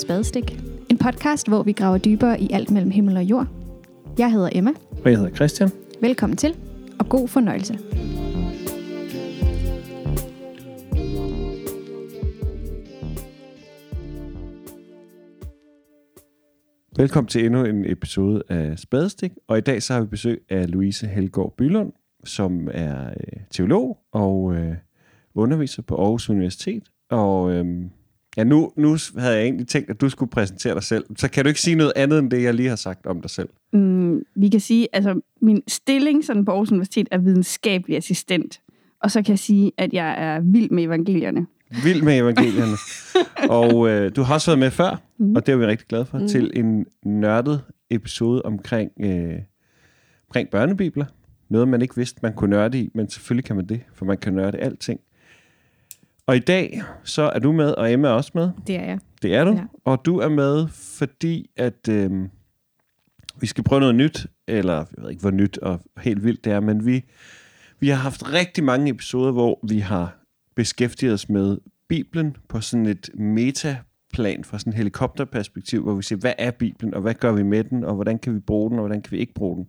til Spadestik. En podcast, hvor vi graver dybere i alt mellem himmel og jord. Jeg hedder Emma. Og jeg hedder Christian. Velkommen til, og god fornøjelse. Velkommen til endnu en episode af Spadestik. Og i dag så har vi besøg af Louise Helgaard Bylund, som er øh, teolog og øh, underviser på Aarhus Universitet. Og øh, ja, nu, nu havde jeg egentlig tænkt, at du skulle præsentere dig selv. Så kan du ikke sige noget andet end det, jeg lige har sagt om dig selv? Mm, vi kan sige, altså min stilling sådan på Aarhus Universitet er videnskabelig assistent. Og så kan jeg sige, at jeg er vild med evangelierne. Vild med evangelierne. og øh, du har også været med før, mm. og det er vi rigtig glade for, mm. til en nørdet episode omkring, øh, omkring børnebibler. Noget, man ikke vidste, man kunne nørde i, men selvfølgelig kan man det, for man kan nørde alting. Og i dag, så er du med, og Emma er også med. Det er jeg. Det er du. Ja. Og du er med, fordi at øh, vi skal prøve noget nyt, eller jeg ved ikke, hvor nyt og helt vildt det er, men vi, vi har haft rigtig mange episoder, hvor vi har beskæftiget os med Bibelen på sådan et metaplan fra sådan et helikopterperspektiv, hvor vi siger, hvad er Bibelen, og hvad gør vi med den, og hvordan kan vi bruge den, og hvordan kan vi ikke bruge den.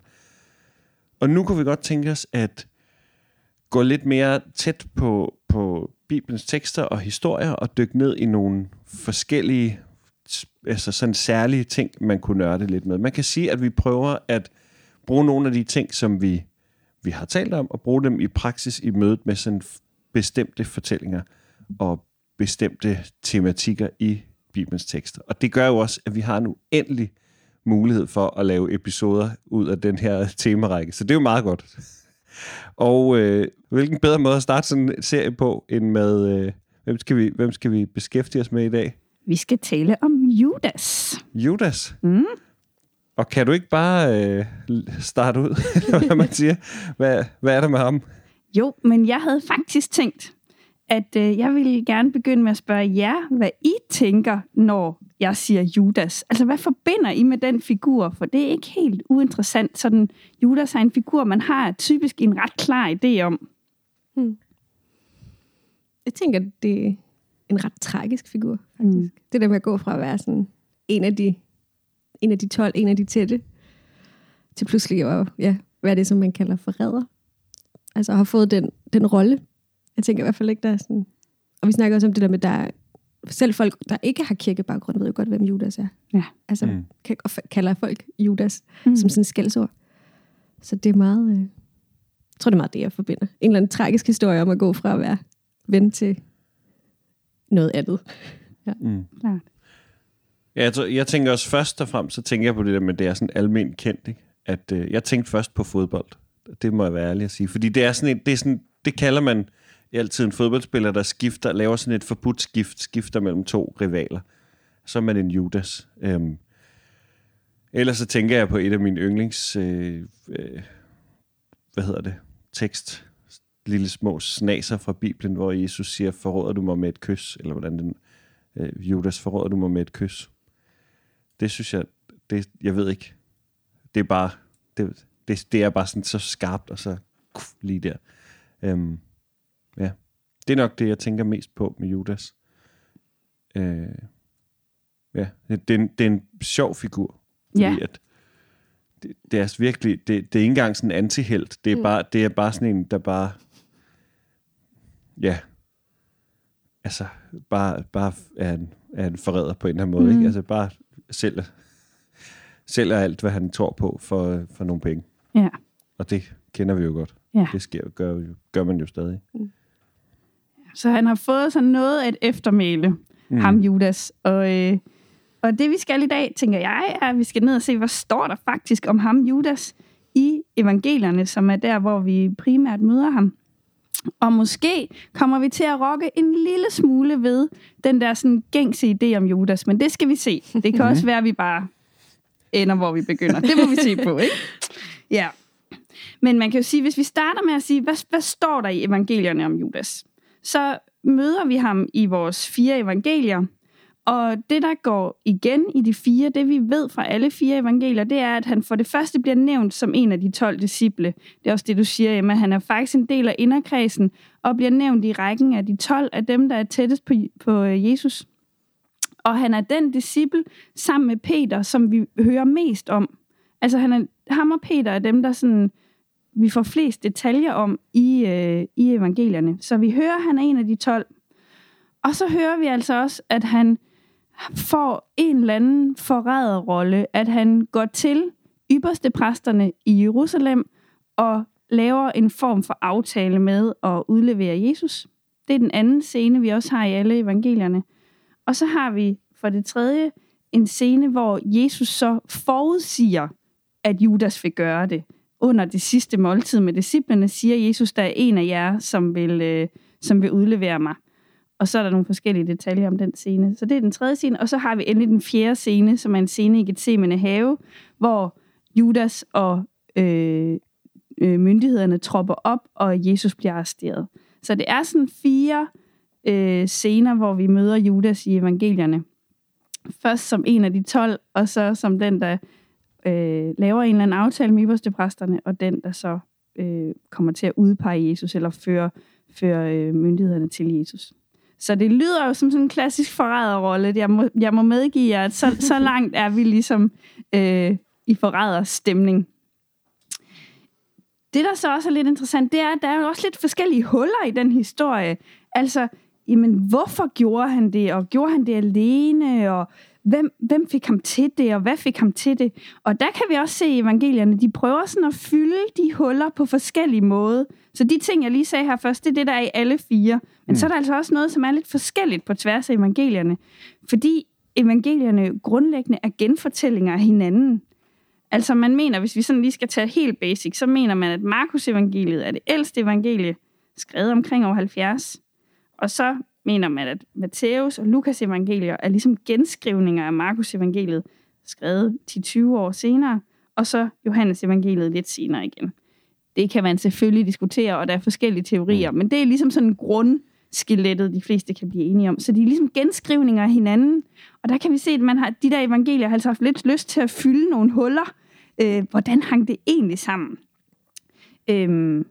Og nu kunne vi godt tænke os at gå lidt mere tæt på, på Bibelens tekster og historier, og dykke ned i nogle forskellige, altså sådan særlige ting, man kunne nørde lidt med. Man kan sige, at vi prøver at bruge nogle af de ting, som vi, vi har talt om, og bruge dem i praksis i mødet med sådan bestemte fortællinger og bestemte tematikker i Bibelens tekster. Og det gør jo også, at vi har en uendelig mulighed for at lave episoder ud af den her temarække. Så det er jo meget godt. Og øh, hvilken bedre måde at starte sådan en serie på, end med, øh, hvem, skal vi, hvem skal vi beskæftige os med i dag? Vi skal tale om Judas. Judas. Mm. Og kan du ikke bare øh, starte ud, eller hvad man siger? Hvad, hvad er der med ham? Jo, men jeg havde faktisk tænkt, at øh, jeg ville gerne begynde med at spørge jer, hvad I tænker, når jeg siger Judas. Altså, hvad forbinder I med den figur? For det er ikke helt uinteressant. Sådan, Judas er en figur, man har typisk en ret klar idé om. Hmm. Jeg tænker, det er en ret tragisk figur, faktisk. Mm. Det der med at gå fra at være sådan en af de, en af de 12, en af de tætte, til pludselig at ja, være det, som man kalder forræder. Altså har fået den, den rolle. Jeg tænker i hvert fald ikke, der er sådan... Og vi snakker også om det der med, der er, selv folk, der ikke har kirkebaggrund, ved jo godt, hvem Judas er. Ja. Altså Mm. kan, og f- kalder folk Judas Mm. som sådan en skældsord. Så det er meget... Øh, jeg tror, det er meget det, jeg forbinder. En eller anden tragisk historie om at gå fra at være ven til noget andet. Mm. Klart. Ja, jeg, tror- jeg tænker også først og fremmest, så tænker jeg på det der med, at det er sådan almindeligt kendt, ikke? At øh, jeg tænkte først på fodbold. Det må jeg være ærlig at sige. Fordi det er sådan et, det, er sådan, det kalder man altid en fodboldspiller, der skifter, laver sådan et forbudt skift, skifter mellem to rivaler. Så er man en Judas. Øhm, ellers så tænker jeg på et af mine yndlings, øh, øh, hvad hedder det, tekst, lille små snaser fra Bibelen, hvor Jesus siger, forråder du mig med et kys, eller hvordan den, øh, Judas, forråder du mig med et kys. Det synes jeg, det, jeg ved ikke, det er bare, det, det, det er bare sådan så skarpt, og så lige der. Øhm, ja, det er nok det, jeg tænker mest på med Judas. Øh, ja, det, er en, det er en sjov figur, fordi Ja. at det, det er virkelig, det, det er ikke engang sådan en antihelt, det er, Mm. bare, det er bare sådan en, der bare, ja, altså, bare, bare er, en, er en forræder på en eller anden måde, Mm. mm. ikke? Altså bare sælger, sælger alt, hvad han tror på for, for nogle penge. Ja. Og det kender vi jo godt. Ja. Det sker, gør, gør man jo stadig. Så han har fået sådan noget af et eftermæle, mm. ham Judas. Og, øh, og det vi skal i dag, tænker jeg, er, at vi skal ned og se, hvad står der faktisk om ham Judas i evangelierne, som er der, hvor vi primært møder ham. Og måske kommer vi til at rokke en lille smule ved den der sådan gængse idé om Judas, men det skal vi se. Det kan også være, at vi bare ender, hvor vi begynder. Det må vi se på, ikke? Ja. Men man kan jo sige, hvis vi starter med at sige, hvad, hvad står der i evangelierne om Judas? Så møder vi ham i vores fire evangelier, og det, der går igen i de fire, det vi ved fra alle fire evangelier, det er, at han for det første bliver nævnt som en af de 12 disciple. Det er også det, du siger, Emma. Han er faktisk en del af inderkredsen, og bliver nævnt i rækken af de 12 af dem, der er tættest på, på øh, Jesus. Og han er den disciple sammen med Peter, som vi hører mest om. Altså han er, ham og Peter er dem, der sådan, vi får flest detaljer om i, øh, i evangelierne. Så vi hører, at han er en af de 12. Og så hører vi altså også, at han får en eller anden forræderrolle, at han går til ypperste præsterne i Jerusalem og laver en form for aftale med at udlevere Jesus. Det er den anden scene, vi også har i alle evangelierne. Og så har vi for det tredje en scene, hvor Jesus så forudsiger, at Judas vil gøre det. Under det sidste måltid med disciplene siger Jesus, der er en af jer, som vil, øh, som vil udlevere mig. Og så er der nogle forskellige detaljer om den scene. Så det er den tredje scene. Og så har vi endelig den fjerde scene, som er en scene i Gethsemane have, hvor Judas og øh, øh, myndighederne tropper op, og Jesus bliver arresteret. Så det er sådan fire øh, scener, hvor vi møder Judas i evangelierne. Først som en af de tolv, og så som den, der øh, laver en eller anden aftale med præsterne, og den, der så øh, kommer til at udpege Jesus, eller føre, føre øh, myndighederne til Jesus. Så det lyder jo som sådan en klassisk forræderrolle. Jeg må, jeg må medgive jer, at så, så langt er vi ligesom øh, i forræders stemning. Det, der så også er lidt interessant, det er, at der er jo også lidt forskellige huller i den historie. Altså, jamen, hvorfor gjorde han det, og gjorde han det alene, og hvem, hvem fik ham til det, og hvad fik ham til det? Og der kan vi også se i evangelierne, de prøver sådan at fylde de huller på forskellige måder. Så de ting, jeg lige sagde her først, det er det, der er i alle fire. Men mm. så er der altså også noget, som er lidt forskelligt på tværs af evangelierne. Fordi evangelierne grundlæggende er genfortællinger af hinanden. Altså man mener, hvis vi sådan lige skal tage helt basic, så mener man, at Markus evangeliet er det ældste evangelie, skrevet omkring år 70. Og så mener man, at Matthæus og Lukas evangelier er ligesom genskrivninger af Markus evangeliet, skrevet 10-20 år senere, og så Johannes evangeliet lidt senere igen. Det kan man selvfølgelig diskutere, og der er forskellige teorier, men det er ligesom sådan en grundskelettet, de fleste kan blive enige om. Så de er ligesom genskrivninger af hinanden, og der kan vi se, at man har, de der evangelier har altså haft lidt lyst til at fylde nogle huller. Øh, hvordan hang det egentlig sammen? Øhm,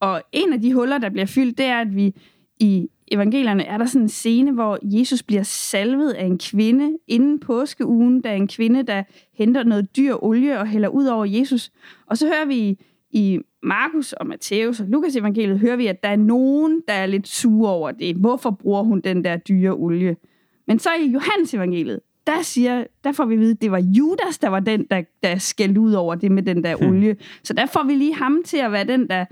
og en af de huller, der bliver fyldt, det er, at vi i evangelierne er der sådan en scene, hvor Jesus bliver salvet af en kvinde inden påskeugen. Der er en kvinde, der henter noget dyr olie og hælder ud over Jesus. Og så hører vi i Markus og Matthæus og Lukas evangeliet, hører vi, at der er nogen, der er lidt sure over det. Hvorfor bruger hun den der dyre olie? Men så i Johannes evangeliet, der, siger, der får vi at vide, at det var Judas, der var den, der, der skældte ud over det med den der hmm. olie. Så der får vi lige ham til at være den, der,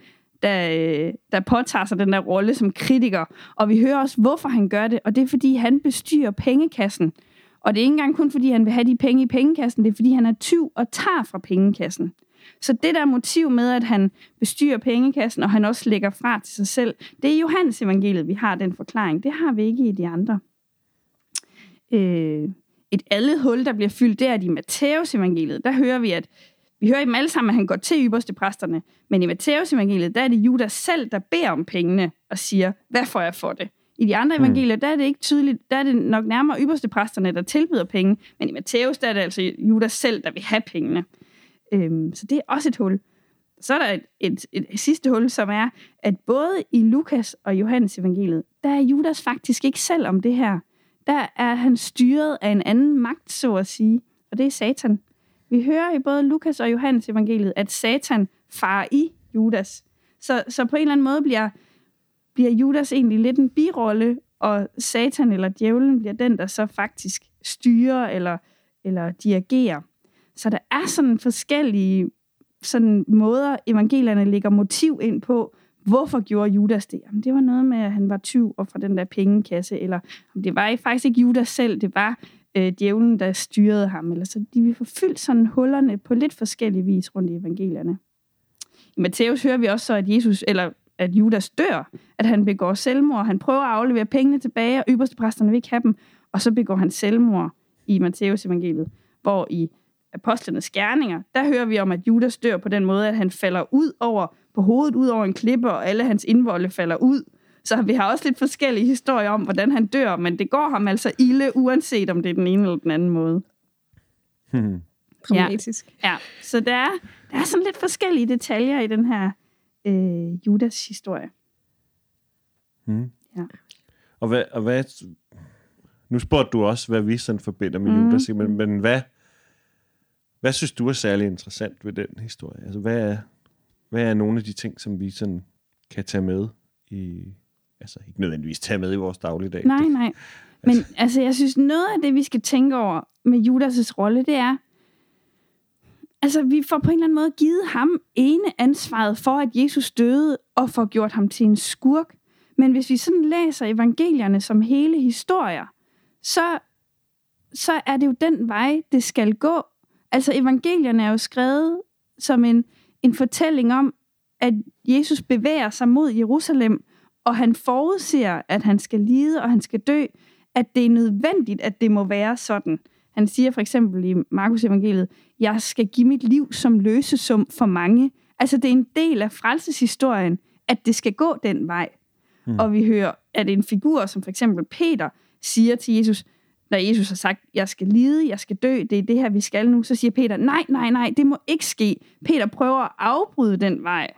der, øh, der påtager sig den der rolle som kritiker. Og vi hører også, hvorfor han gør det, og det er, fordi han bestyrer pengekassen. Og det er ikke engang kun, fordi han vil have de penge i pengekassen, det er, fordi han er tyv og tager fra pengekassen. Så det der motiv med, at han bestyrer pengekassen, og han også lægger fra til sig selv, det er Johannes evangeliet, vi har den forklaring. Det har vi ikke i de andre. Øh, et andet hul, der bliver fyldt, det er i Matteus evangeliet. Der hører vi, at vi hører i dem alle sammen, at han går til ypperste præsterne. Men i Matthæus evangeliet, der er det Judas selv, der beder om pengene og siger, hvad får jeg for det? I de andre mm. evangelier, der er det ikke tydeligt, der er det nok nærmere ypperste præsterne, der tilbyder penge. Men i Matthæus, der er det altså Judas selv, der vil have pengene. Øhm, så det er også et hul. Så er der et, et, et, et sidste hul, som er, at både i Lukas og Johannes evangeliet, der er Judas faktisk ikke selv om det her. Der er han styret af en anden magt, så at sige, og det er Satan. Vi hører i både Lukas og Johannes evangeliet, at Satan farer i Judas. Så, så på en eller anden måde bliver, bliver Judas egentlig lidt en birolle, og Satan eller djævlen bliver den, der så faktisk styrer eller, eller dirigerer. Så der er sådan forskellige sådan måder, evangelierne lægger motiv ind på, hvorfor gjorde Judas det? Jamen, det var noget med, at han var tyv og fra den der pengekasse, eller det var faktisk ikke Judas selv, det var øh, djævlen, der styrede ham. Eller så de vil forfylde sådan hullerne på lidt forskellig vis rundt i evangelierne. I Matthæus hører vi også så, at Jesus, eller at Judas dør, at han begår selvmord. Han prøver at aflevere pengene tilbage, og ypperste præsterne vil ikke have dem, og så begår han selvmord i Matteus evangeliet, hvor i apostlenes gerninger, der hører vi om, at Judas dør på den måde, at han falder ud over, på hovedet ud over en klippe, og alle hans indvolde falder ud. Så vi har også lidt forskellige historier om, hvordan han dør, men det går ham altså ilde, uanset om det er den ene eller den anden måde. Hmm. Dramatisk. Ja. ja, så der er, der er sådan lidt forskellige detaljer i den her øh, Judas historie. Hmm. Ja. Og hvad, og hvad nu spurgte du også, hvad vi sådan forbinder med Mhm. Judas, men, men hvad, hvad synes du er særlig interessant ved den historie? Altså, hvad er, hvad er nogle af de ting, som vi sådan kan tage med i, altså ikke nødvendigvis tage med i vores dagligdag? Nej, nej. Men altså, jeg synes, noget af det, vi skal tænke over med Judas' rolle, det er, altså, vi får på en eller anden måde givet ham ene ansvaret for, at Jesus døde, og får gjort ham til en skurk. Men hvis vi sådan læser evangelierne som hele historier, så, så er det jo den vej, det skal gå. Altså, evangelierne er jo skrevet som en, en fortælling om, at Jesus bevæger sig mod Jerusalem, og han forudser, at han skal lide, og han skal dø, at det er nødvendigt, at det må være sådan. Han siger for eksempel i Markus evangeliet, jeg skal give mit liv som løsesum for mange. Altså det er en del af frelseshistorien, at det skal gå den vej. Mm. Og vi hører, at en figur som for eksempel Peter siger til Jesus, når Jesus har sagt, jeg skal lide, jeg skal dø, det er det her, vi skal nu, så siger Peter, nej, nej, nej, det må ikke ske. Peter prøver at afbryde den vej.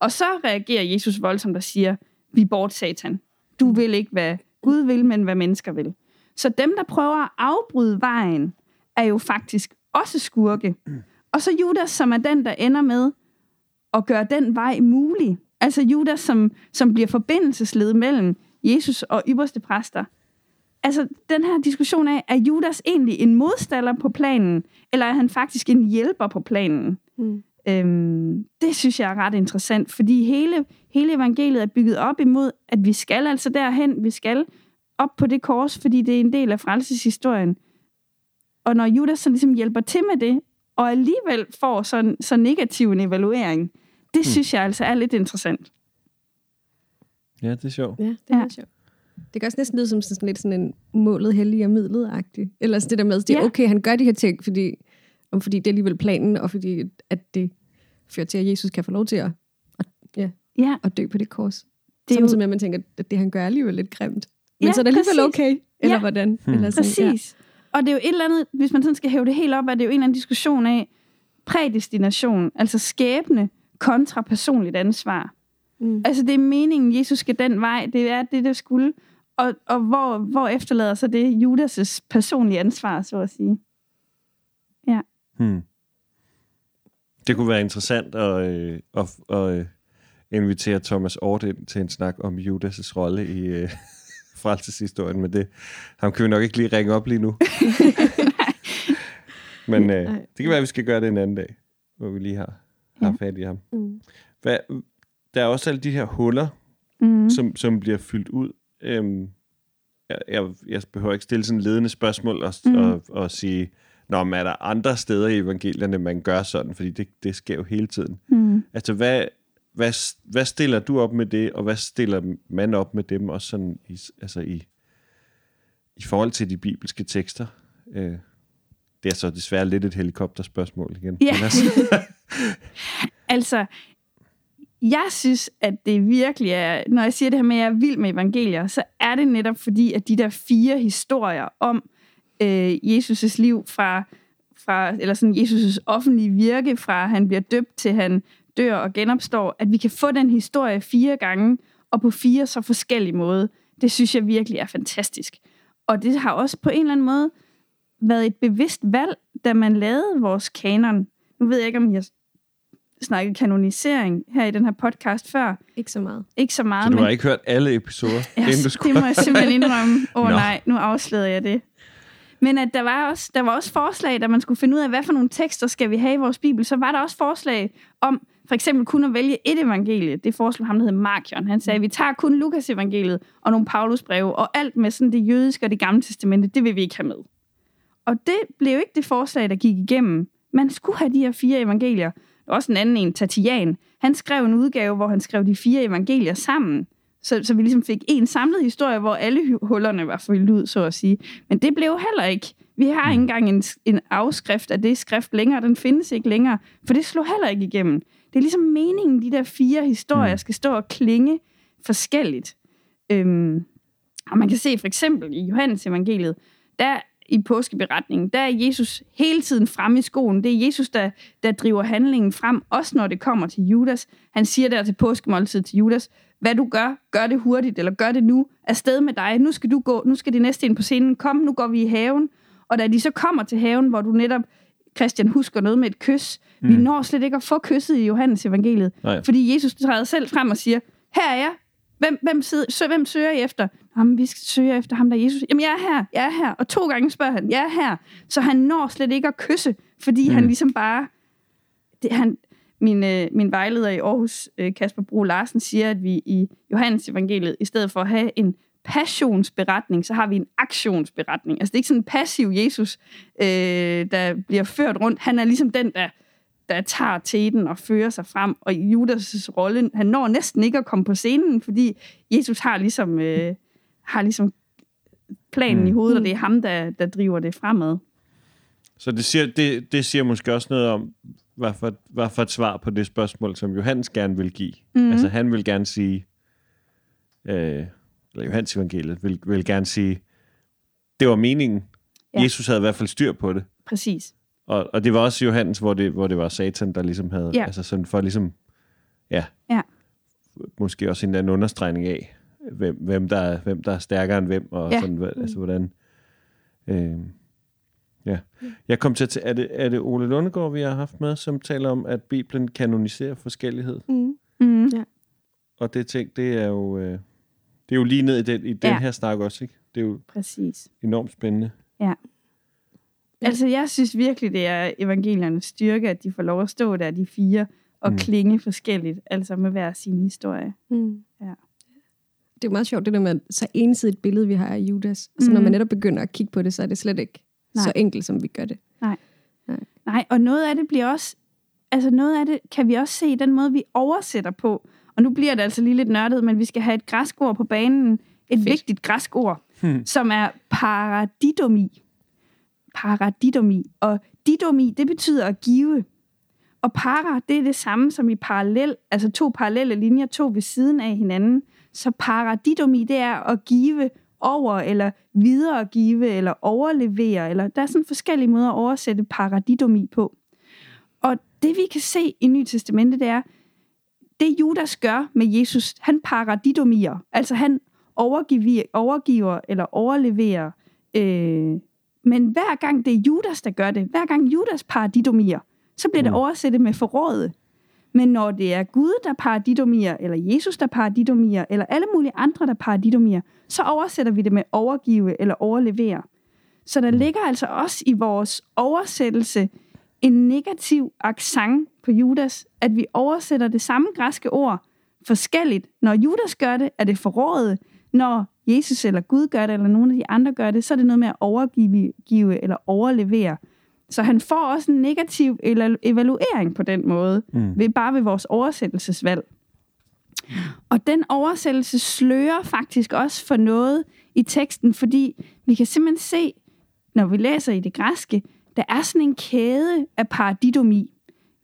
Og så reagerer Jesus voldsomt og siger, vi bort satan. Du vil ikke, hvad Gud vil, men hvad mennesker vil. Så dem, der prøver at afbryde vejen, er jo faktisk også skurke. Og så Judas, som er den, der ender med at gøre den vej mulig. Altså Judas, som, som bliver forbindelsesled mellem Jesus og ypperste præster. Altså den her diskussion af, er Judas egentlig en modstander på planen, eller er han faktisk en hjælper på planen? Mm. Øhm, det synes jeg er ret interessant, fordi hele, hele evangeliet er bygget op imod, at vi skal altså derhen, vi skal op på det kors, fordi det er en del af frelseshistorien. Og når Judas så ligesom hjælper til med det, og alligevel får så, så negativ en evaluering, det Hmm. synes jeg altså er lidt interessant. Ja, det er sjovt. Ja, det er Ja. sjovt. Det kan også næsten lyde som sådan lidt sådan en målet hellig og midlet-agtig. Eller sådan det der med, at det er Ja. okay, han gør de her ting, fordi, om fordi det er alligevel planen, og fordi at det fører til, at Jesus kan få lov til at, at, ja, Ja, at dø på det kors. det er Samtidig med, at man tænker, at det han gør er alligevel lidt grimt. Men Ja, så er det alligevel præcis. okay, eller Ja. hvordan? Hmm. Eller sådan, præcis. Og det er jo et eller andet, hvis man sådan skal hæve det helt op, er det jo en eller anden diskussion af prædestination, altså skæbne kontra personligt ansvar. Ja. Mm. Altså, det er meningen, Jesus skal den vej. Det er det, der skulle. Og, og hvor, hvor efterlader så det Judas' personlige ansvar, så at sige? Hmm. Det kunne være interessant at, øh, at, at øh, invitere Thomas Ort ind til en snak om Judas' rolle i øh, frelseshistorien, men det ham kan vi nok ikke lige ringe op lige nu. men øh, det kan være, at vi skal gøre det en anden dag, hvor vi lige har, har fat i ham. Mm. Hvad, der er også alle de her huller, Mm. som, som bliver fyldt ud. Øhm, jeg, jeg, jeg behøver ikke stille sådan ledende spørgsmål og, mm. og, og sige, Nå, men er der andre steder i evangelierne, man gør sådan? Fordi det, det sker jo hele tiden. Mm. Altså, hvad, hvad, hvad stiller du op med det, og hvad stiller man op med dem også sådan i, altså i, i forhold til de bibelske tekster? Øh, det er så desværre lidt et helikopterspørgsmål igen. Ja. Men altså, Altså, jeg synes, at det virkelig er, når jeg siger det her med, at jeg er vild med evangelier, så er det netop fordi, at de der fire historier om øh, Jesus' liv fra, fra, eller sådan Jesus' offentlige virke, fra han bliver døbt til han dør og genopstår, at vi kan få den historie fire gange, og på fire så forskellige måder. Det synes jeg virkelig er fantastisk. Og det har også på en eller anden måde været et bevidst valg, da man lavede vores kanon. Nu ved jeg ikke, om har snakket kanonisering her i den her podcast før. Ikke så meget. Ikke så meget, så du men har ikke hørt alle episoder, Ja, inden du det skulle... må jeg simpelthen indrømme. Åh oh, nej, nu afslører jeg det. Men at der var, også, der var også forslag, da man skulle finde ud af, hvad for nogle tekster skal vi have i vores bibel, så var der også forslag om for eksempel kun at vælge et evangelie. Det foreslog ham, der hed Markion. Han sagde, at vi tager kun Lukas evangeliet og nogle Paulus breve, og alt med sådan det jødiske og det gamle testamente, det vil vi ikke have med. Og det blev ikke det forslag, der gik igennem. Man skulle have de her fire evangelier. Der var også en anden en, Tatian. Han skrev en udgave, hvor han skrev de fire evangelier sammen. Så, så vi ligesom fik en samlet historie, hvor alle hu- hullerne var fyldt ud, så at sige. Men det blev heller ikke. Vi har ikke engang en, en afskrift af det skrift længere. Den findes ikke længere, for det slog heller ikke igennem. Det er ligesom meningen, de der fire historier Mm. skal stå og klinge forskelligt. Øhm, og man kan se for eksempel i Johannes evangeliet, der i påskeberetningen, der er Jesus hele tiden fremme i skoen. Det er Jesus, der, der driver handlingen frem, også når det kommer til Judas. Han siger der til påskemåltid til Judas, hvad du gør, gør det hurtigt, eller gør det nu. Afsted med dig, nu skal du gå, nu skal de næste ind på scenen. Kom, nu går vi i haven. Og da de så kommer til haven, hvor du netop, Christian, husker noget med et kys, mm. vi når slet ikke at få kysset i Johannes evangeliet. Nej. Fordi Jesus træder selv frem og siger, her er jeg, Hvem, hvem, sidder, sø, hvem søger I efter? Jamen, vi skal søge efter ham, der er Jesus. Jamen, jeg er her, jeg er her. Og to gange spørger han, jeg er her. Så han når slet ikke at kysse, fordi mm. han ligesom bare... Det, han, min, øh, min vejleder i Aarhus, øh, Kasper Bro Larsen, siger, at vi i Johannes evangeliet, i stedet for at have en passionsberetning, så har vi en aktionsberetning. Altså det er ikke sådan en passiv Jesus, øh, der bliver ført rundt. Han er ligesom den, der der tager teten og fører sig frem. Og Judas' rolle, han når næsten ikke at komme på scenen, fordi Jesus har ligesom, øh, har ligesom planen mm. i hovedet, og det er ham, der, der driver det fremad. Så det siger, det, det siger måske også noget om, hvad for, hvad for et svar på det spørgsmål, som Johannes gerne vil give. Mm. Altså han vil gerne sige, øh, eller Johannes evangeliet vil, vil gerne sige, det var meningen. Ja. Jesus havde i hvert fald styr på det. Præcis. Og, og det var også Johannes, hvor det, hvor det var Satan, der ligesom havde, ja. altså sådan for ligesom, ja, ja. måske også en anden understregning af, hvem, hvem, der, er, hvem der er stærkere end hvem, og ja. sådan, altså hvordan, øh, ja. Jeg kom til at er det, er det Ole Lundegård, vi har haft med, som taler om, at Bibelen kanoniserer forskellighed? Mm. Mm. Ja. Og det ting, det er jo, øh, det er jo lige ned i den, i den ja. her snak også, ikke? Det er jo Præcis. enormt spændende. Ja. Altså, jeg synes virkelig, det er evangeliernes styrke, at de får lov at stå der, de fire, og mm. klinge forskelligt, altså med hver sin historie. Mm. Ja. Det er meget sjovt, det der med så ensidigt billede, vi har af Judas. Så mm. når man netop begynder at kigge på det, så er det slet ikke Nej. så enkelt, som vi gør det. Nej. Nej. Nej, og noget af det bliver også, altså noget af det kan vi også se i den måde, vi oversætter på. Og nu bliver det altså lige lidt nørdet, men vi skal have et græskord på banen. Et Fedt. vigtigt græskord, hmm. som er paradidomi paradidomi. Og didomi, det betyder at give. Og para, det er det samme som i parallel, altså to parallelle linjer, to ved siden af hinanden. Så paradidomi, det er at give over, eller videregive, eller overlevere, eller der er sådan forskellige måder at oversætte paradidomi på. Og det vi kan se i Nye Testamente, det er, det Judas gør med Jesus, han paradidomier, altså han overgiver, overgiver eller overleverer øh, men hver gang det er Judas, der gør det, hver gang Judas paradidomier, så bliver det mm. oversættet med forrådet. Men når det er Gud, der paradidomier, eller Jesus, der paradidomier, eller alle mulige andre, der paradidomier, så oversætter vi det med overgive eller overlevere. Så der mm. ligger altså også i vores oversættelse en negativ accent på Judas, at vi oversætter det samme græske ord forskelligt. Når Judas gør det, er det forrådet. Når Jesus eller Gud gør det, eller nogle af de andre gør det, så er det noget med at overgive eller overlevere. Så han får også en negativ evaluering på den måde, mm. ved bare ved vores oversættelsesvalg. Og den oversættelse slører faktisk også for noget i teksten, fordi vi kan simpelthen se, når vi læser i det græske, der er sådan en kæde af paradidomi.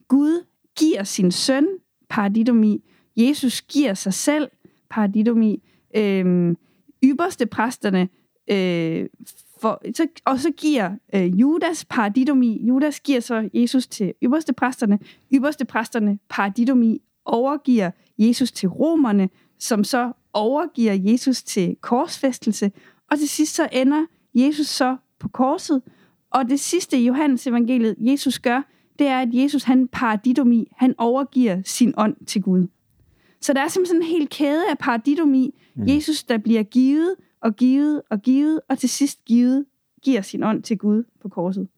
Gud giver sin søn paradidomi. Jesus giver sig selv paradidomi. Øhm, ypperste præsterne, øh, for, så, og så giver øh, Judas paradidomi. Judas giver så Jesus til ypperste præsterne. Ypperste præsterne paradidomi overgiver Jesus til romerne, som så overgiver Jesus til korsfæstelse. Og til sidst så ender Jesus så på korset. Og det sidste i Johannes evangeliet, Jesus gør, det er, at Jesus han paradidomi, han overgiver sin ånd til Gud. Så der er simpelthen en hel kæde af paradidomi. Mm. Jesus, der bliver givet og givet og givet, og til sidst givet, giver sin ånd til Gud på korset.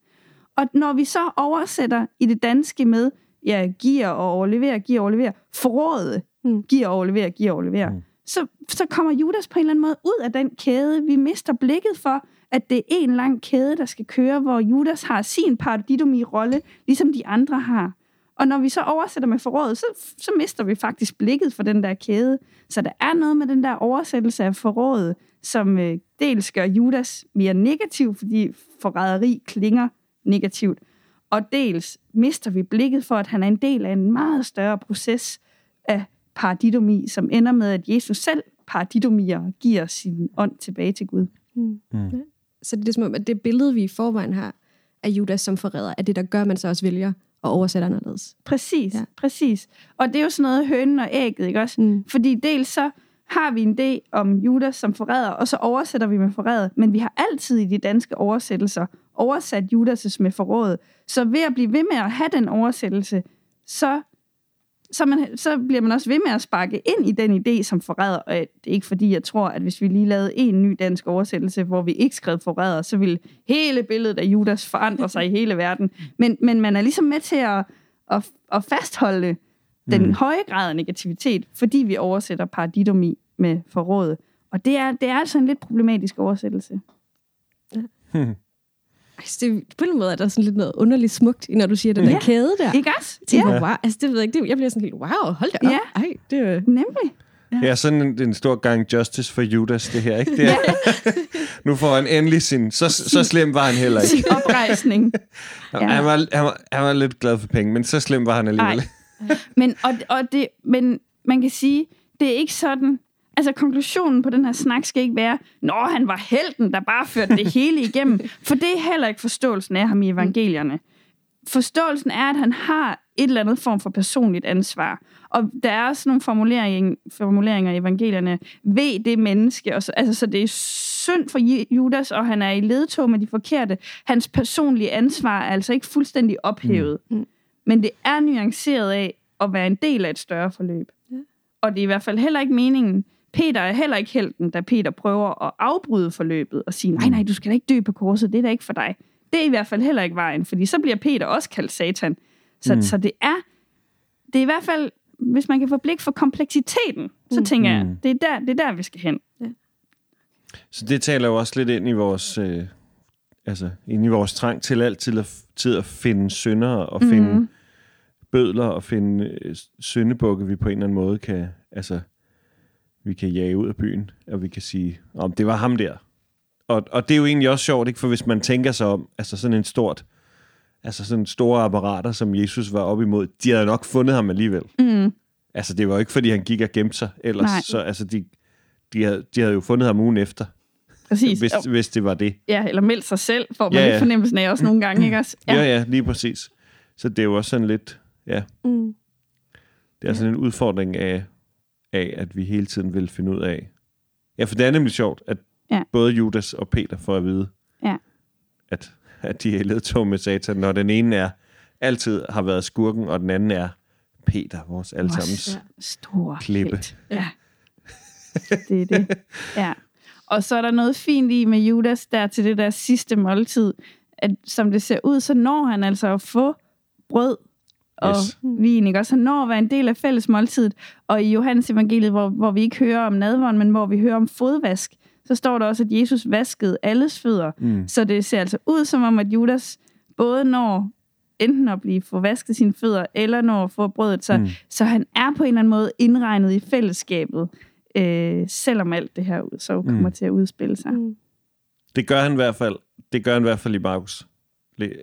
Og når vi så oversætter i det danske med, ja, giver og overleverer, giver og overleverer, forrådet, mm. giver og overleverer, giver og overleverer, mm. så, så kommer Judas på en eller anden måde ud af den kæde. Vi mister blikket for, at det er en lang kæde, der skal køre, hvor Judas har sin paradidomi-rolle, ligesom de andre har. Og når vi så oversætter med forrådet, så, så mister vi faktisk blikket for den der kæde. Så der er noget med den der oversættelse af forrådet, som øh, dels gør Judas mere negativ, fordi forræderi klinger negativt, og dels mister vi blikket for, at han er en del af en meget større proces af paradidomi, som ender med, at Jesus selv paradidomier giver sin ånd tilbage til Gud. Mm. Mm. så det er som om, at det billede, vi i forvejen har af Judas som forræder, er det, der gør, at man så også vælger at oversætte anderledes. Præcis, Ja. ja. præcis. Og det er jo sådan noget hønen og ægget, ikke også? Mm. Fordi dels så har vi en idé om Judas som forræder, og så oversætter vi med forræder. Men vi har altid i de danske oversættelser oversat Judas' med forrådet. Så ved at blive ved med at have den oversættelse, så, så, man, så bliver man også ved med at sparke ind i den idé som forræder. Og det er ikke fordi, jeg tror, at hvis vi lige lavede en ny dansk oversættelse, hvor vi ikke skrev forræder, så ville hele billedet af Judas forandre sig i hele verden. Men, men man er ligesom med til at, at, at fastholde den mm. høje grad af negativitet, fordi vi oversætter paradidomi med forrådet. Og det er, det er altså en lidt problematisk oversættelse. Altså, det, på en måde er der sådan lidt noget underligt smukt, i, når du siger den der Ja. kæde der. Ikke også? Ja. Ja, Wow. Altså, det ved jeg ikke. Det, jeg bliver sådan helt, wow, hold da op. Ja. Ej, det er nemlig. Ja, sådan en, en stor gang justice for Judas, det her, ikke? Det er, nu får han endelig sin... Så, så slem var han heller ikke. Sin oprejsning. Ja. Han, var, han, var, han var lidt glad for penge, men så slem var han alligevel. Nej. Men, og, og det, men man kan sige, det er ikke sådan... Altså, konklusionen på den her snak skal ikke være, når han var helten, der bare førte det hele igennem. For det er heller ikke forståelsen af ham i evangelierne. Forståelsen er, at han har et eller andet form for personligt ansvar. Og der er også nogle formulering, formuleringer i evangelierne. Ved det menneske. Og så, altså, så det er synd for Judas, og han er i ledtog med de forkerte. Hans personlige ansvar er altså ikke fuldstændig ophævet. Mm. Men det er nuanceret af at være en del af et større forløb. Ja. Og det er i hvert fald heller ikke meningen. Peter er heller ikke helten, da Peter prøver at afbryde forløbet og sige, nej, nej, du skal da ikke dø på korset, det er da ikke for dig. Det er i hvert fald heller ikke vejen, fordi så bliver Peter også kaldt satan. Så, Mm. mm. så det er det er i hvert fald, hvis man kan få blik for kompleksiteten, så tænker jeg, Mm. det er, der, det er der, vi skal hen. Så det taler jo også lidt ind i vores, øh, altså, ind i vores trang til altid at, tid at finde syndere og finde Mhm. bødler og finde øh, syndebukke, vi på en eller anden måde kan, altså, vi kan jage ud af byen, og vi kan sige, om det var ham der. Og, og det er jo egentlig også sjovt, ikke? For hvis man tænker sig om, altså sådan en stort, altså sådan store apparater, som Jesus var op imod, de havde nok fundet ham alligevel. Mm. Altså, det var jo ikke, fordi han gik og gemte sig ellers. Nej. Så altså, de, de, havde, de havde jo fundet ham ugen efter, Præcis. hvis, Jo. hvis det var det. Ja, eller meldt sig selv, får man Ja, ja, ja. ja. fornemmelsen af også nogle gange, ikke også? Ja. ja, ja, lige præcis. Så det er jo også sådan lidt, ja, Mm. det er sådan en udfordring af, af, at vi hele tiden vil finde ud af. Ja, for det er nemlig sjovt, at Ja. både Judas og Peter får at vide, Ja. at, at de er ledtog med satan, når den ene er altid har været skurken, og den anden er Peter, vores allesammens. Ja. Stor Klippe. Ja. Det er det. Ja. Og så er der noget fint i med Judas der til det der sidste måltid, at som det ser ud, så når han altså at få brød og Yes. vin, ikke? Også han når at være en del af fælles måltidet. Og i Johannes evangeliet, hvor, hvor vi ikke hører om nadvånd, men hvor vi hører om fodvask, så står der også, at Jesus vaskede alles fødder. Mm. Så det ser altså ud som om, at Judas både når enten at blive få vasket sine fødder, eller når at få brødet. Så, Mm. mm. så han er på en eller anden måde indregnet i fællesskabet, øh, selvom alt det her ud- så kommer Mm. til at udspille sig. Mm. Det gør han i hvert fald. Det gør han i hvert fald i Markus.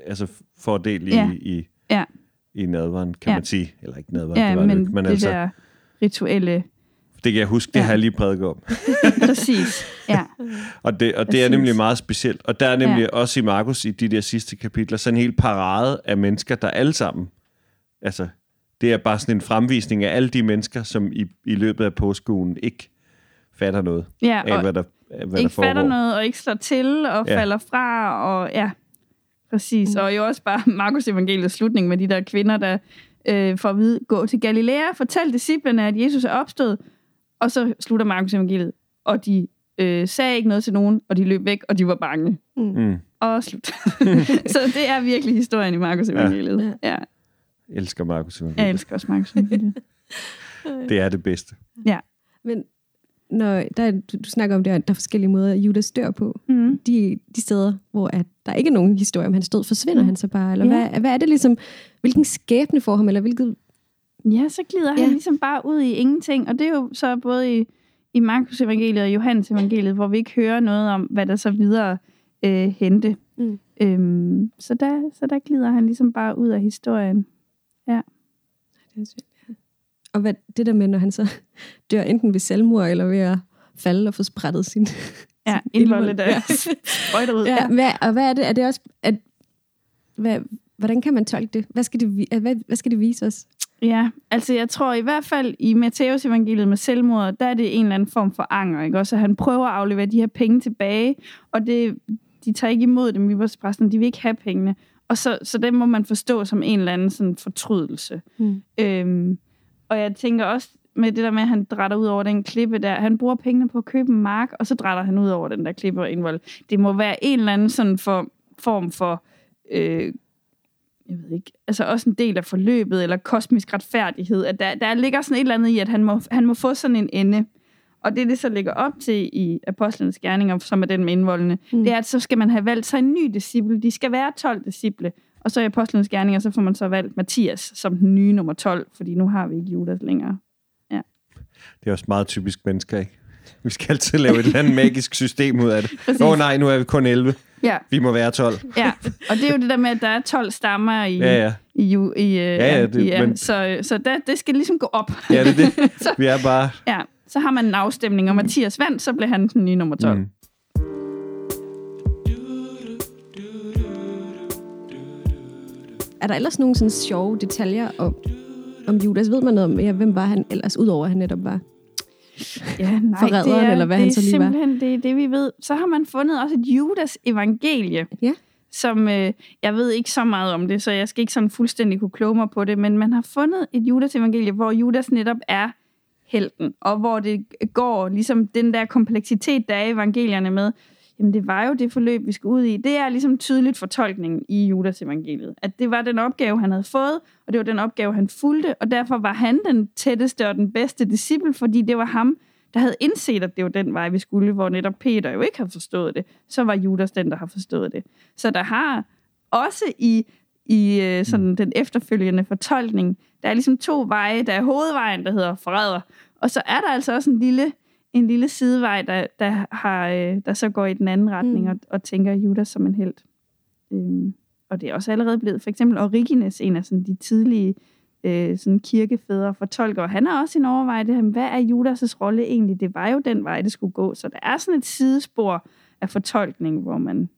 Altså for del i, Ja. i, Ja. I nadveren, kan Ja. man sige. Eller ikke nadveren, Ja, det var det men, ikke. Men det altså, der rituelle, det kan jeg huske, det Ja. har jeg lige prædiket om. præcis. Ja. Og det, og det er nemlig meget specielt. Og der er nemlig ja. Også i Markus, i de der sidste kapitler, sådan en helt parade af mennesker, der alle sammen, altså, det er bare sådan en fremvisning af alle de mennesker, som i, i løbet af påskeugen ikke fatter noget ja af, hvad der, hvad ikke der foregår. fatter noget, og ikke slår til, og ja. falder fra, og ja, præcis. Mm. Og jo også bare Markus evangeliets slutning med de der kvinder, der øh, får at vide, gå til Galilea, fortæl disciplene, at Jesus er opstået, og så slutter Markus evangeliet, og de øh, sagde ikke noget til nogen, og de løb væk, og de var bange. Mm. Og slut. så det er virkelig historien i Markus evangeliet. Ja. Ja. ja. Jeg elsker Markus Jeg evangeliet. elsker også Markus evangeliet. Det er det bedste. Men når der, du, du snakker om det, at der er forskellige måder, Judas dør på. Mm. De, de steder, hvor at der ikke er nogen historie om hans død, forsvinder Mm. han så bare? Eller Ja. hvad, hvad er det ligesom, hvilken skæbne får ham, eller hvilket... Ja, så glider han Ja. ligesom bare ud i ingenting. Og det er jo så både i, i Markus evangeliet og Johannes evangeliet, hvor vi ikke hører noget om, hvad der så videre øh, hente. Mm. Øhm, så, der, så der glider han ligesom bare ud af historien. Det er sygt, ja. Og hvad, det der med, når han så dør enten ved selvmord, eller ved at falde og få sprættet sin Ja, indvolde, der sprøjter ud. Ja, hvad, og hvad er det? Er det også... At, hvad, hvordan kan man tolke det? Hvad skal det, hvad, hvad skal det vise os? Ja, altså jeg tror i hvert fald i Matteus evangeliet med selvmord, der er det en eller anden form for anger, ikke? Også at han prøver at aflevere de her penge tilbage, og det, de tager ikke imod dem i vores præsten, de vil ikke have pengene. Og så, så det må man forstå som en eller anden sådan fortrydelse. Mm. Øhm, og jeg tænker også med det der med, at han drætter ud over den klippe der. Han bruger pengene på at købe en mark, og så drætter han ud over den der klippe og indvold. Det må være en eller anden sådan for, form for, øh, jeg ved ikke, altså også en del af forløbet, eller kosmisk retfærdighed. At der, der ligger sådan et eller andet i, at han må, han må få sådan en ende. Og det, det så ligger op til i Apostlenes Gerninger, som er den med indvoldene, Mm. det er, at så skal man have valgt sig en ny disciple. De skal være 12 disciple. Og så i Apostlenes Gerninger, så får man så valgt Mathias som den nye nummer 12, fordi nu har vi ikke Judas længere. Det er også meget typisk mennesker, ikke? Vi skal altid lave et eller andet magisk system ud af det. Åh oh, nej, nu er vi kun 11. Ja, Vi må være 12. ja. Og det er jo det der med, at der er 12 stammer i, Ja, ja. i, i, ja, ja, det- i ja. men- Så, så der, det skal ligesom gå op. Ja, det er det. Så- Vi er bare... Ja, så har man en afstemning, og Mathias vandt, så blev han den nye nummer 12. Mm. Er der ellers nogle sådan sjove detaljer om, om Judas? Ved man noget om, ja, hvem var han ellers, udover at han netop var? Ja, nej, Forræderen, det er, eller hvad det han så lige var. simpelthen det, er det, vi ved. Så har man fundet også et Judas evangelie, Ja. som, øh, jeg ved ikke så meget om det, så jeg skal ikke sådan fuldstændig kunne kloge mig på det, men man har fundet et Judas evangelie, hvor Judas netop er helten, og hvor det går ligesom den der kompleksitet, der er i evangelierne med, jamen det var jo det forløb, vi skal ud i. Det er ligesom tydeligt fortolkningen i Judas evangeliet. At det var den opgave, han havde fået, og det var den opgave, han fulgte, og derfor var han den tætteste og den bedste disciple, fordi det var ham, der havde indset, at det var den vej, vi skulle, hvor netop Peter jo ikke havde forstået det. Så var Judas den, der har forstået det. Så der har også i, i øh, sådan den efterfølgende fortolkning, der er ligesom to veje. Der er hovedvejen, der hedder forræder, og så er der altså også en lille, en lille sidevej, der, der, har, øh, der så går i den anden retning Mm. og, og tænker Judas som en held. Øhm, og det er også allerede blevet, for eksempel Origenes, en af sådan de tidlige øh, sådan kirkefædre fortolker, og han har også en overvej det her, hvad er Judas' rolle egentlig? Det var jo den vej, det skulle gå. Så der er sådan et sidespor af fortolkning, hvor man,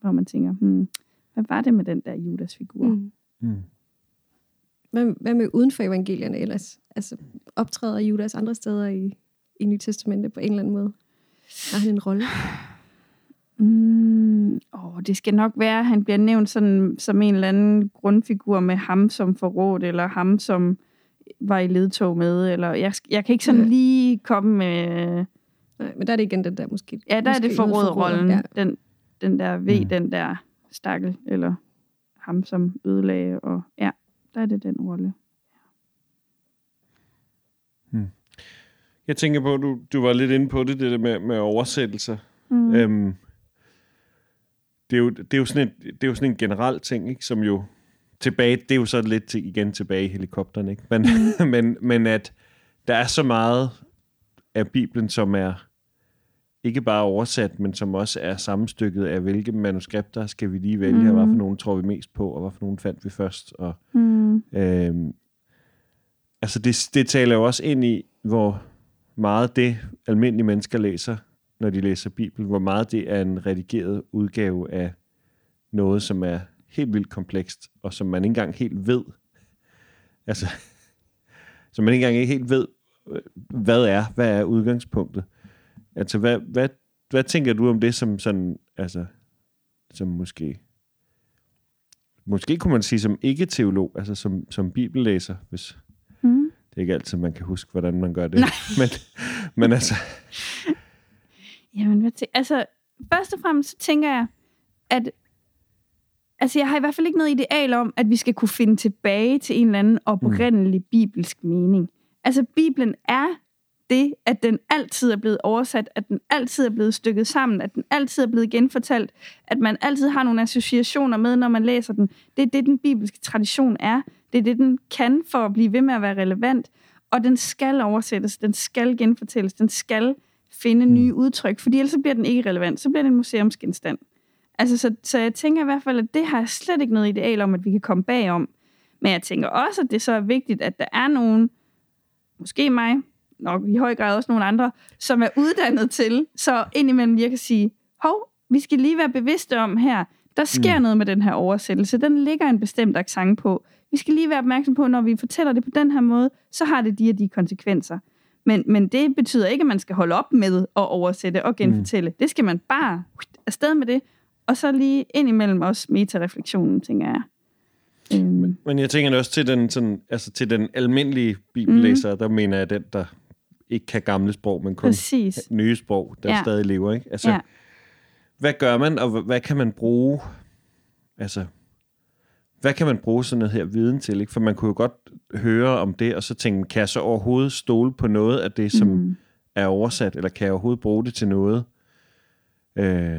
hvor man tænker, hmm, hvad var det med den der Judas-figur? Mm. Mm. Hvad, hvad med uden for evangelierne ellers? Altså, optræder Judas andre steder i, i Nye Testamente på en eller anden måde? Har han en rolle? Mm, åh, det skal nok være, at han bliver nævnt sådan, som en eller anden grundfigur med ham som forrådt, eller ham som var i ledtog med, eller jeg, jeg kan ikke sådan lige komme med... Nej, men der er det igen den der måske. Ja, der er måske det noget forråd-rollen, Ja. den, den der V, Mm. mm. den der stakkel, eller ham som ødelagde, og ja, der er det den rolle. Jeg tænker på, du, du var lidt inde på det, det der med, med oversættelser. Mm. Øhm, det, er jo, det, er jo sådan en, det er jo sådan en generel ting, ikke, som jo tilbage, det er jo så lidt til, igen tilbage i helikopteren, ikke? Men, mm. men, men at der er så meget af Bibelen, som er ikke bare oversat, men som også er sammenstykket af, hvilke manuskripter skal vi lige vælge, mm. og hvad for Mhm. nogle tror vi mest på, og hvad for nogle fandt vi først, og Mm. Øhm, altså det, det taler jo også ind i, hvor meget det almindelige mennesker læser, når de læser Bibelen, hvor meget det er en redigeret udgave af noget, som er helt vildt komplekst, og som man ikke engang helt ved. Altså, som man ikke engang helt ved, øh, hvad er, hvad er udgangspunktet. Altså, hvad, hvad, hvad tænker du om det som sådan, altså, som måske måske kunne man sige som ikke-teolog, altså som, som bibellæser, hvis det er ikke altid, man kan huske, hvordan man gør det. Men, men altså, Jamen, hvad tæ- altså, først og fremmest så tænker jeg, at altså, jeg har i hvert fald ikke noget ideal om, at vi skal kunne finde tilbage til en eller anden oprindelig mm. bibelsk mening. Altså, Bibelen er det, at den altid er blevet oversat, at den altid er blevet stykket sammen, at den altid er blevet genfortalt, at man altid har nogle associationer med, når man læser den. Det er det, den bibelske tradition er. Det er det, den kan for at blive ved med at være relevant. Og den skal oversættes, den skal genfortælles, den skal finde nye udtryk, fordi ellers så bliver den ikke relevant. Så bliver det en museumsgenstand. Altså, så, så jeg tænker i hvert fald, at det har jeg slet ikke noget ideal om, at vi kan komme bagom. Men jeg tænker også, at det så er vigtigt, at der er nogen, måske mig, nok i høj grad også nogle andre, som er uddannet til, så indimellem jeg kan sige, hov, vi skal lige være bevidste om her, der sker mm. noget med den her oversættelse. Den ligger en bestemt accent på. Vi skal lige være opmærksom på, når vi fortæller det på den her måde, så har det de og de konsekvenser. Men, men det betyder ikke, at man skal holde op med at oversætte og genfortælle. Mm. Det skal man bare afsted med det, og så lige indimellem også metareflektionen, tænker jeg. Men, men jeg tænker også til den, sådan, altså til den almindelige bibellæser, mm. der mener jeg den, der ikke kan gamle sprog, men kun Præcis. nye sprog, der Ja. stadig lever. Ikke? Altså, Ja. Hvad gør man, og hvad, kan man bruge? Altså, hvad kan man bruge sådan noget her viden til? Ikke? For man kunne jo godt høre om det, og så tænke, kan jeg så overhovedet stole på noget af det, som mm. er oversat, eller kan jeg overhovedet bruge det til noget? Øh,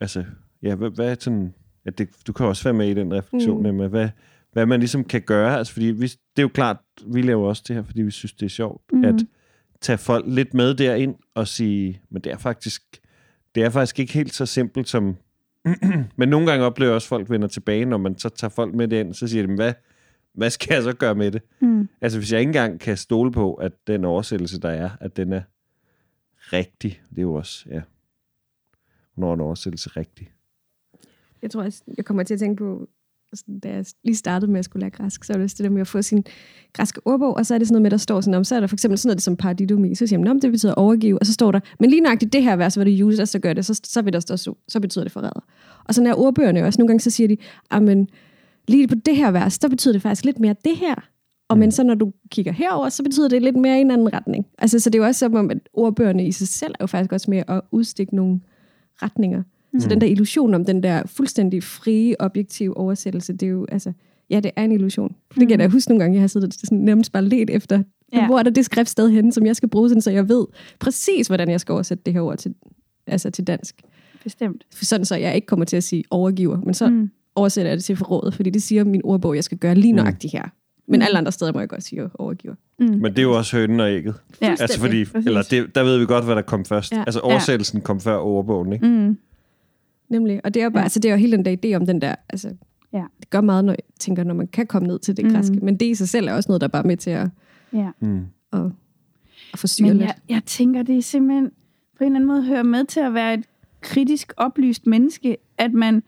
altså, ja, hvad, hvad er sådan... Ja, det, du kan også være med i den refleksion, mm. med hvad, hvad man ligesom kan gøre. Altså, fordi vi, det er jo klart, vi laver også det her, fordi vi synes, det er sjovt, mm. at tage folk lidt med derind og sige, men det er faktisk, det er faktisk ikke helt så simpelt som... men nogle gange oplever jeg også, at folk vender tilbage, når man så tager folk med derind, så siger de, hvad, hvad skal jeg så gøre med det? Mm. Altså, hvis jeg ikke engang kan stole på, at den oversættelse, der er, at den er rigtig, det er jo også, ja, er en oversættelse rigtig? Jeg tror også, jeg kommer til at tænke på, altså, da jeg lige startede med at skulle lære græsk, så er det også det der med at få sin græske ordbog, og så er det sådan noget med, der står sådan om, så er der for eksempel sådan noget som paradidomi, så siger man, det betyder overgive, og så står der, men lige nøjagtigt det her vers, hvor det uses, så gør det, så, så vil der stå, så, så betyder det forræder. Og sådan er ordbøgerne også. Nogle gange så siger de, men lige på det her vers, der betyder det faktisk lidt mere det her. Og men så når du kigger herover, så betyder det lidt mere i en anden retning. Altså, så det er jo også som om, at ordbøgerne i sig selv er jo faktisk også med at udstikke nogle retninger. Mm. Så den der illusion om den der fuldstændig frie, objektive oversættelse, det er jo, altså, ja, det er en illusion. Det kan jeg da huske nogle gange, jeg har siddet og sådan nærmest bare let efter, Ja. ja. hvor er der det skriftsted henne, som jeg skal bruge, sådan, så jeg ved præcis, hvordan jeg skal oversætte det her ord til, altså til dansk. Bestemt. For sådan, så jeg ikke kommer til at sige overgiver, men så Mm. mm. oversætter jeg det til forrådet, fordi det siger min ordbog, jeg skal gøre lige nøjagtigt her. Men Mm. alle andre steder må jeg godt sige overgiver. Mm. Men det er jo også hønen og ægget. Ja. Altså fordi, Præcis. eller det, der ved vi godt, hvad der kom først. Ja. Altså oversættelsen kom før ordbogen, ikke? Mm. Nemlig. Og det er jo bare, Ja. altså, det er jo hele den der idé om den der, altså, Ja. det gør meget, når jeg tænker, når man kan komme ned til det Mm. græske. Men det i sig selv er også noget, der er bare med til at, Ja. Mm. at, at forstyrre Men lidt. jeg, jeg tænker, det er simpelthen på en eller anden måde hører med til at være et kritisk oplyst menneske, at man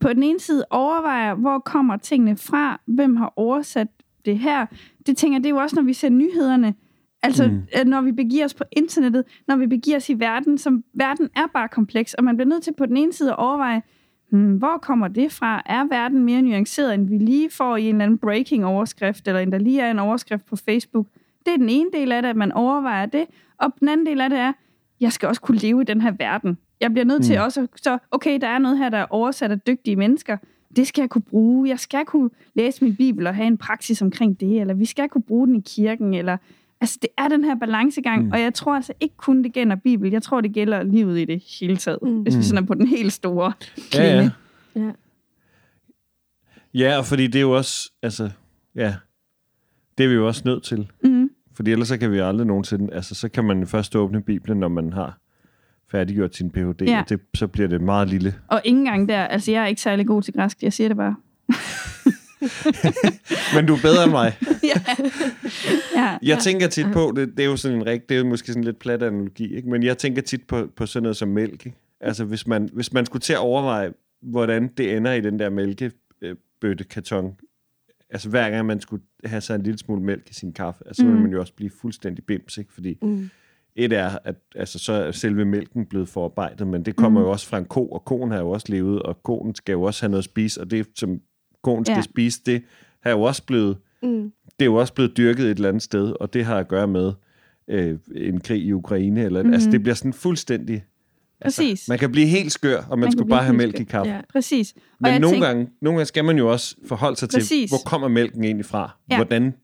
på den ene side overvejer, hvor kommer tingene fra, hvem har oversat det her. Det tænker jeg, det er jo også, når vi ser nyhederne. Altså, Mm. mm. når vi begiver os på internettet, når vi begiver os i verden, som verden er bare kompleks, og man bliver nødt til på den ene side at overveje, hmm, hvor kommer det fra? Er verden mere nuanceret, end vi lige får i en eller anden breaking-overskrift, eller end der lige er en overskrift på Facebook? Det er den ene del af det, at man overvejer det. Og den anden del af det er, jeg skal også kunne leve i den her verden. Jeg bliver nødt mm. til også, så okay, der er noget her, der er oversat af dygtige mennesker. Det skal jeg kunne bruge. Jeg skal kunne læse min bibel og have en praksis omkring det, eller vi skal kunne bruge den i kirken, eller altså det er den her balancegang, Mm. og jeg tror altså ikke kun det gælder bibel, jeg tror det gælder livet i det hele taget, mm. Hvis vi Mm. sådan er på den helt store Ja, ja. Ja. Ja, og fordi det er jo også, altså, ja, det er vi jo også nødt til. Mm. Fordi ellers så kan vi aldrig nogensinde, altså så kan man først åbne Bibelen, når man har færdiggjort sin Ph.D., Ja. og det, så bliver det meget lille. Og ingen gang der, altså jeg er ikke særlig god til græsk, jeg siger det bare. Men du er bedre end mig. ja. Jeg ja. tænker tit på, det, det er jo sådan en rigt, det er jo måske sådan en lidt plat analogi, ikke? men jeg tænker tit på, på sådan noget som mælk. Ikke? Altså hvis man, hvis man skulle til at overveje, hvordan det ender i den der mælkebøttekarton, altså hver gang man skulle have sig en lille smule mælk i sin kaffe, altså, så ville Mm. man jo også blive fuldstændig bims, ikke? fordi Mm. et er, at altså, så er selve mælken blevet forarbejdet, men det kommer Mm. mm. jo også fra en ko, og koen har jo også levet, og koen skal jo også have noget at spise, og det, som koen skal Ja. spise, det har jo også blevet Mm. Det er jo også blevet dyrket et eller andet sted, og det har at gøre med øh, en krig i Ukraine. Eller, mm-hmm. Altså, det bliver sådan fuldstændig... Altså, Præcis. man kan blive helt skør, og man, Man skulle bare have mælk skør. i kaffe. Ja. Præcis. Og Men nogle, tænker- gange, nogle gange skal man jo også forholde sig Præcis. til, hvor kommer mælken egentlig fra? Ja. Hvordan,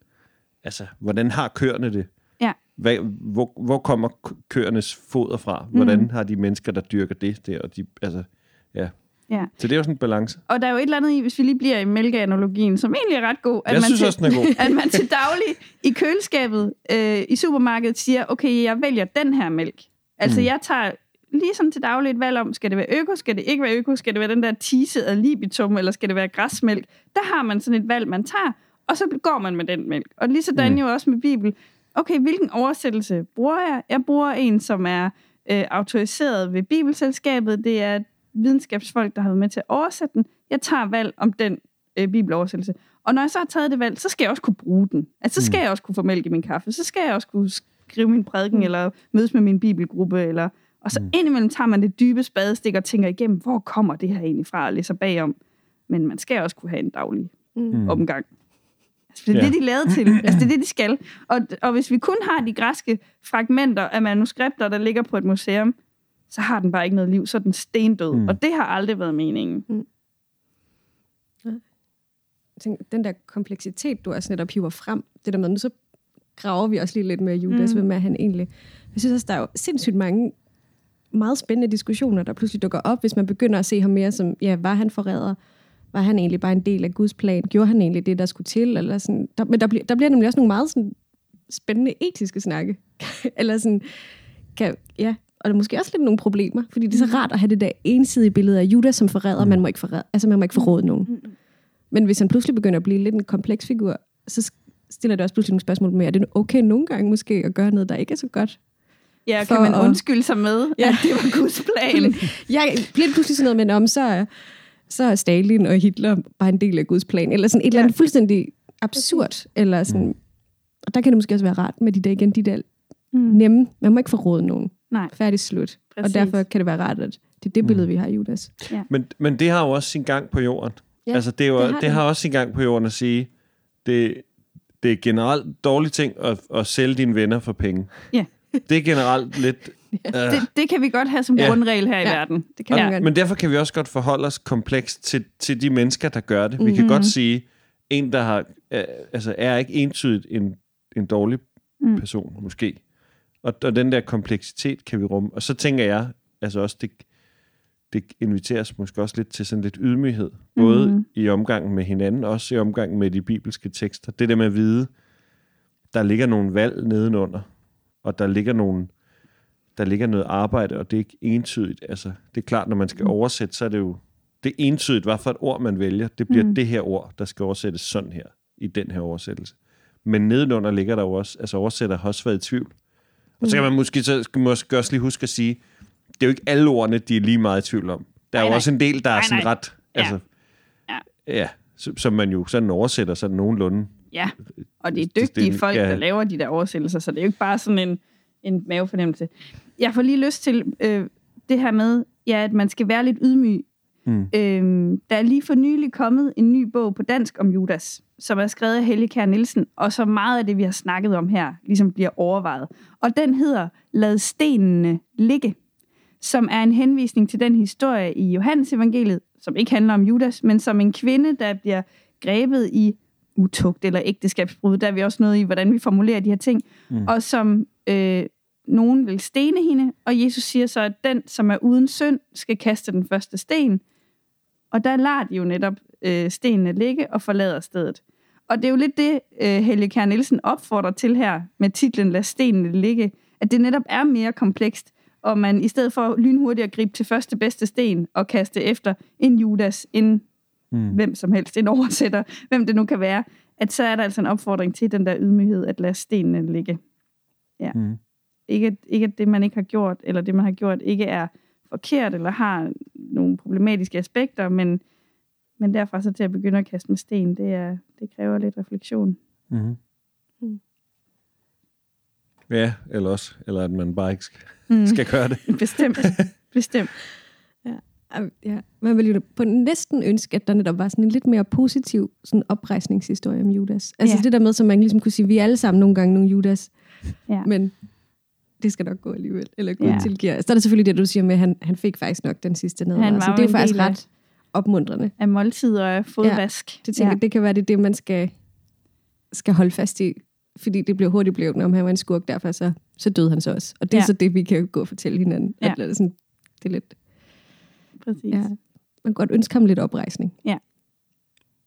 altså, hvordan har køerne det? Ja. Hvad, hvor, hvor kommer køernes foder fra? Hvordan Mhm. har de mennesker, der dyrker det der? Og de, altså, ja. Ja. Så det er jo sådan en balance. Og der er jo et eller andet i, hvis vi lige bliver i mælkeanalogien, som egentlig er ret god. At Jeg man synes til, også, den er god. at man til daglig i køleskabet øh, i supermarkedet siger, okay, jeg vælger den her mælk. Altså, Mm. jeg tager lige sådan til daglig et valg om, skal det være øko, skal det ikke være øko, skal det være den der tise af libitum, eller skal det være græsmælk? Der har man sådan et valg, man tager, og så går man med den mælk. Og lige sådan mm. jo også med Bibel. okay, hvilken oversættelse bruger jeg? Jeg bruger en, som er øh, autoriseret ved Bibelselskabet. Det er videnskabsfolk, der har været med til at oversætte den. Jeg tager valg om den øh, bibeloversættelse. Og når jeg så har taget det valg, så skal jeg også kunne bruge den. Altså, så skal mm. jeg også kunne få mælk i min kaffe. Så skal jeg også kunne skrive min prædiken, mm. eller mødes med min bibelgruppe, eller... Og så mm. indimellem tager man det dybe spadestik og tænker igennem, hvor kommer det her egentlig fra, og læser bagom. Men man skal også kunne have en daglig mm. omgang. Altså, det er ja. det, de er lavet til. Altså, det er det, de skal. Og, og hvis vi kun har de græske fragmenter af manuskripter, der ligger på et museum, så har den bare ikke noget liv, så er den stendød. Mm. Og det har aldrig været meningen. Mm. Den der kompleksitet, du også netop hiver frem, det der med, nu så graver vi også lige lidt med Judas, mm. hvem er han egentlig? Jeg synes også, der er jo sindssygt mange meget spændende diskussioner, der pludselig dukker op, hvis man begynder at se ham mere som, ja, var han forræder? Var han egentlig bare en del af Guds plan? Gjorde han egentlig det, der skulle til? Eller sådan, der, men der, bliver, der bliver nemlig også nogle meget sådan, spændende etiske snakke. eller sådan, kan, ja, og der er måske også lidt nogle problemer, fordi det er så mm. rart at have det der ensidige billede af Judas som forræder, mm. man må ikke forræde, altså man må ikke forråde nogen. Mm. Men hvis han pludselig begynder at blive lidt en kompleks figur, så stiller det også pludselig nogle spørgsmål med, er det okay nogle gange måske at gøre noget, der ikke er så godt? Ja, kan man at... undskylde sig med, ja. at det var Guds plan? jeg bliver pludselig sådan noget med, om så, så er Stalin og Hitler bare en del af Guds plan, eller sådan et ja. eller andet fuldstændig absurd, eller sådan, og der kan det måske også være rart med de der igen, de der mm. nemme, man må ikke forråde nogen. Nej. Færdig slut. Præcis. Og derfor kan det være rart, at det er det billede, mm. vi har i Judas. Ja. Men, men det har jo også sin gang på jorden. Ja, altså, det, er jo, det, har, det har også sin gang på jorden at sige, det, det er generelt dårlige ting at, at sælge dine venner for penge. Ja. Det er generelt lidt... Uh, det, det kan vi godt have som ja. grundregel her ja. i verden. Det kan ja. vi Men derfor kan vi også godt forholde os komplekst til, til de mennesker, der gør det. Mm-hmm. Vi kan godt mhm. sige, en, der har, uh, altså, er ikke entydigt en, en dårlig mm. person, måske. Og, og den der kompleksitet kan vi rumme. Og så tænker jeg, altså også, det, det inviteres måske også lidt til sådan lidt ydmyghed. Både mm-hmm. i omgangen med hinanden, også i omgangen med de bibelske tekster. Det der med at vide, der ligger nogle valg nedenunder, og der ligger nogle der ligger noget arbejde, og det er ikke entydigt. Altså, det er klart, når man skal mm. oversætte, så er det jo det er entydigt, hvad for et ord man vælger. Det bliver mm. det her ord, der skal oversættes sådan her, i den her oversættelse. Men nedenunder ligger der jo også, altså oversætter har også været i tvivl. Og så kan man måske, så måske også lige huske at sige, det er jo ikke alle ordene, de er lige meget i tvivl om. Der er nej, jo også en del, der nej, er sådan nej. ret... Altså, ja. ja. som man jo sådan oversætter sådan nogenlunde. Ja, og det er dygtige det, folk, ja. der laver de der oversættelser, så det er jo ikke bare sådan en, en mavefornemmelse. Jeg får lige lyst til øh, det her med, ja, at man skal være lidt ydmyg. Mm. Øhm, der er lige for nylig kommet en ny bog på dansk om Judas, som er skrevet af Helge Kjær Nielsen, og så meget af det, vi har snakket om her, ligesom bliver overvejet. Og den hedder Lad stenene ligge som er en henvisning til den historie i Johannes evangeliet, som ikke handler om Judas, men som en kvinde, der bliver grebet i utugt eller ægteskabsbrud. Der er vi også noget i, hvordan vi formulerer de her ting. Mm. Og som øh, nogen vil stene hende, og Jesus siger så, at den, som er uden synd, skal kaste den første sten. Og der lader de jo netop øh, stenene ligge og forlader stedet. Og det er jo lidt det, øh, Helge Kjær Nielsen opfordrer til her med titlen Lad stenene ligge, at det netop er mere komplekst, og man i stedet for lynhurtigt at gribe til første bedste sten og kaste efter en Judas, en mm. hvem som helst, en oversætter, hvem det nu kan være, at så er der altså en opfordring til den der ydmyghed, at lade stenene ligge. Ja. Mm. Ikke, ikke at det, man ikke har gjort, eller det, man har gjort, ikke er forkert, eller har nogle problematiske aspekter, men, men derfra så til at begynde at kaste med sten, det, er, det kræver lidt refleksion. Mm. Mm. Ja, eller også, eller at man bare ikke skal, mm. skal gøre det. Bestemt, bestemt. Ja. Ja. Man ville jo på næsten ønske, at der netop var sådan en lidt mere positiv sådan oprejsningshistorie om Judas. Altså ja. det der med, som man ligesom kunne sige, vi er alle sammen nogle gange nogle Judas. Ja. Men det skal nok gå alligevel. Eller Gud ja. tilgiver. Så er der selvfølgelig det, du siger med, at han, han fik faktisk nok den sidste ned. Han var så det er jo faktisk ret opmuntrende. Af måltid og fodvask. Ja. Det, tænker, ja. det kan være, det er det, man skal, skal holde fast i fordi det blev hurtigt blevet, om han var en skurk, derfor så, så døde han så også. Og det er ja. så det, vi kan gå og fortælle hinanden. Ja. At, sådan, det er lidt... Præcis. Ja, man kan godt ønske ham lidt oprejsning. Ja.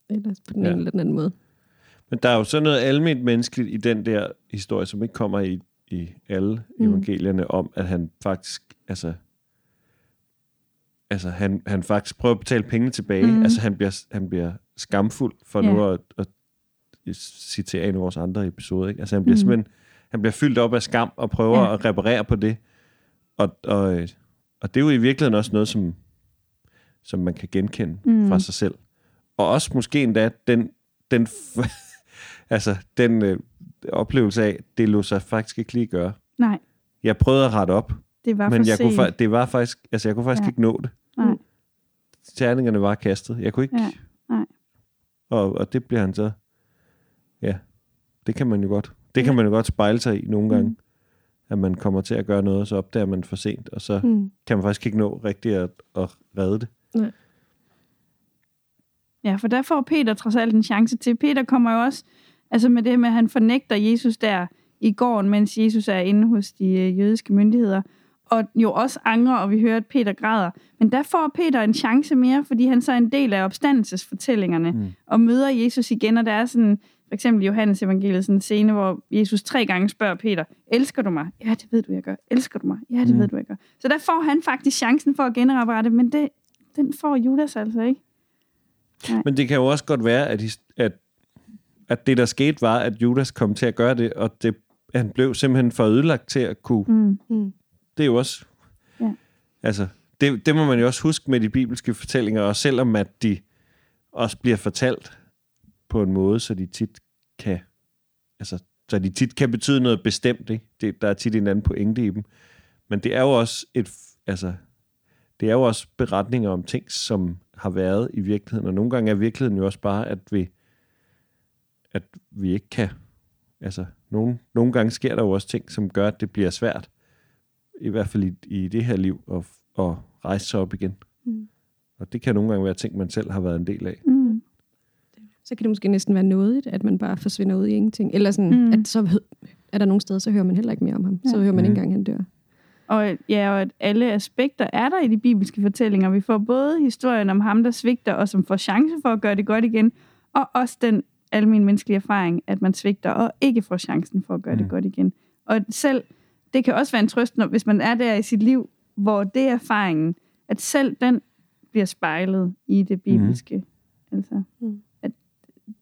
Eller på den ja. ene eller den anden måde. Men der er jo så noget almindeligt menneskeligt i den der historie, som ikke kommer i, i alle mm. evangelierne, om at han faktisk, altså, altså han, han faktisk prøver at betale penge tilbage. Mm. Altså han bliver, han bliver skamfuld for ja. nu at, at citere en af vores andre episoder. Ikke? Altså han bliver mm. simpelthen, han bliver fyldt op af skam og prøver ja. at reparere på det. Og, og, og det er jo i virkeligheden også noget, som, som man kan genkende Mm. mm. fra sig selv. Og også måske endda den, den, altså, den øh, oplevelse af, det lå sig faktisk ikke lige gøre. Nej, Jeg prøvede at rette op, det var men for jeg kunne, sent. fa- det var faktisk, altså jeg kunne faktisk Ja. ikke nå det. Nej. Terningerne var kastet. Jeg kunne ikke. Ja, nej. Og, og det bliver han så. Ja, det kan man jo godt. Det kan man jo godt spejle sig i nogle gange. Mm. At man kommer til at gøre noget, og så opdager man for sent, og så Mm. kan man faktisk ikke nå rigtigt at, at redde det. Ja, for der får Peter trods alt en chance til. Peter kommer jo også, altså med det med, at han fornægter Jesus der i gården, mens Jesus er inde hos de øh, jødiske myndigheder, og jo også angrer, og vi hører, at Peter græder. Men der får Peter en chance mere, fordi han så er en del af opstandelsesfortællingerne, Mm. og møder Jesus igen, og der er sådan, for eksempel Johannes evangeliet, sådan en scene, hvor Jesus tre gange spørger Peter, elsker du mig? Ja, det ved du, jeg gør. Elsker du mig? Ja, det Mm. ved du, jeg gør. Så der får han faktisk chancen for at genoprette, men det, den får Judas altså ikke. Men det kan jo også godt være, at, at, at det, der skete, var, at Judas kom til at gøre det, og det, han blev simpelthen for ødelagt til at kunne Mm. Mm. det er jo også... Ja. Altså, det, det må man jo også huske med de bibelske fortællinger, og selvom at de også bliver fortalt på en måde, så de tit kan... Altså, så de tit kan betyde noget bestemt, ikke? Det, der er tit en anden pointe i dem. Men det er jo også et... Altså, det er jo også beretninger om ting, som har været i virkeligheden, og nogle gange er virkeligheden jo også bare, at vi, at vi ikke kan... Altså, nogle, nogle gange sker der jo også ting, som gør, at det bliver svært i hvert fald i, i det her liv, at, at rejse sig op igen. Mm. Og det kan nogle gange være ting, man selv har været en del af. Mm. Så kan det måske næsten være nådigt, at man bare forsvinder ud i ingenting. Eller sådan, Mm. at så er der nogle steder, så hører man heller ikke mere om ham. Så Ja. hører man Mm. ikke engang, han dør. Og, ja, og at alle aspekter er der i de bibelske fortællinger. Vi får både historien om ham, der svigter, og som får chance for at gøre det godt igen, og også den almindelige menneskelige erfaring, at man svigter og ikke får chancen for at gøre mm. det godt igen. Og selv, det kan også være en trøst, når, hvis man er der i sit liv, hvor det er erfaringen, at selv den bliver spejlet i det bibelske. Mm. Altså, Mm. at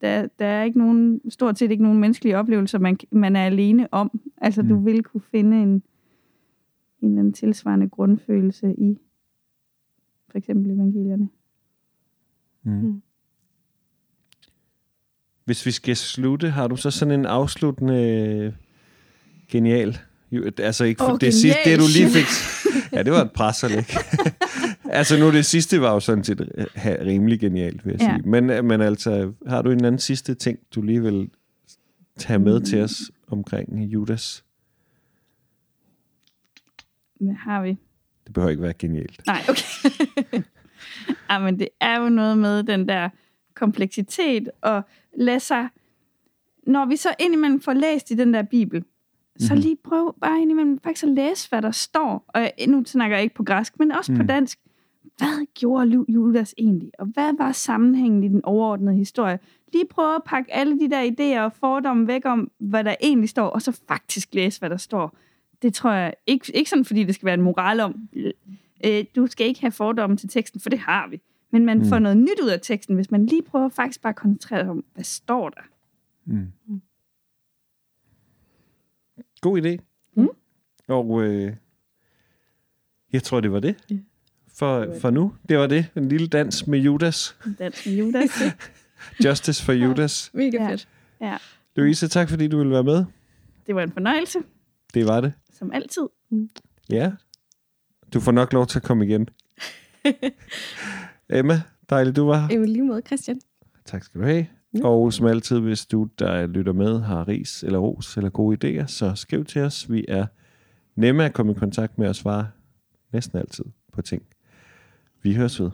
der, der er ikke nogen, stort set ikke nogen menneskelige oplevelser, man, man er alene om. Altså, mm. du vil kunne finde en, en anden tilsvarende grundfølelse i for eksempel evangelierne. Mm. Mm. Hvis vi skal slutte, har du så sådan en afsluttende genial? Altså ikke for Åh, det sidste, det du lige fik. Ja, det var et pres at lægge. altså nu det sidste var jo sådan set rimelig genialt, vil jeg Ja. sige. Men, men altså, har du en anden sidste ting, du lige vil tage med Mm. til os omkring Judas? Hvad har vi? Det behøver ikke være genialt. Nej, okay. Ej, men det er jo noget med den der kompleksitet, og lade sig... Når vi så indimellem får læst i den der bibel, så Mhm. lige prøv bare indimellem faktisk at læse, hvad der står. Og nu snakker jeg ikke på græsk, men også mm. på Mm. dansk. Hvad gjorde Judas egentlig? Og hvad var sammenhængen i den overordnede historie? Lige prøve at pakke alle de der idéer og fordomme væk om, hvad der egentlig står, og så faktisk læse, hvad der står. Det tror jeg ikke, ikke sådan, fordi det skal være en moral om, øh, du skal ikke have fordomme til teksten, for det har vi. Men man mm. Mm. får noget nyt ud af teksten, hvis man lige prøver faktisk bare at koncentrere sig om, hvad står der? Mm. God idé. Mm. Og øh, jeg tror, det var det. Ja. For, for nu. Det var det. En lille dans med Judas. Dans med Judas. Justice for Judas. Mega Ja. fedt. Louise, tak fordi du ville være med. det var en fornøjelse, Det var det. som altid. Ja. Du får nok lov til at komme igen. Emma, dejligt du var her. Jamen lige måde, Christian. Tak skal du have. Ja. Og som altid, hvis du, der lytter med, har ris eller ros eller gode idéer, så skriv til os. Vi er nemme at komme i kontakt med og svare næsten altid på ting. Vi høres ved.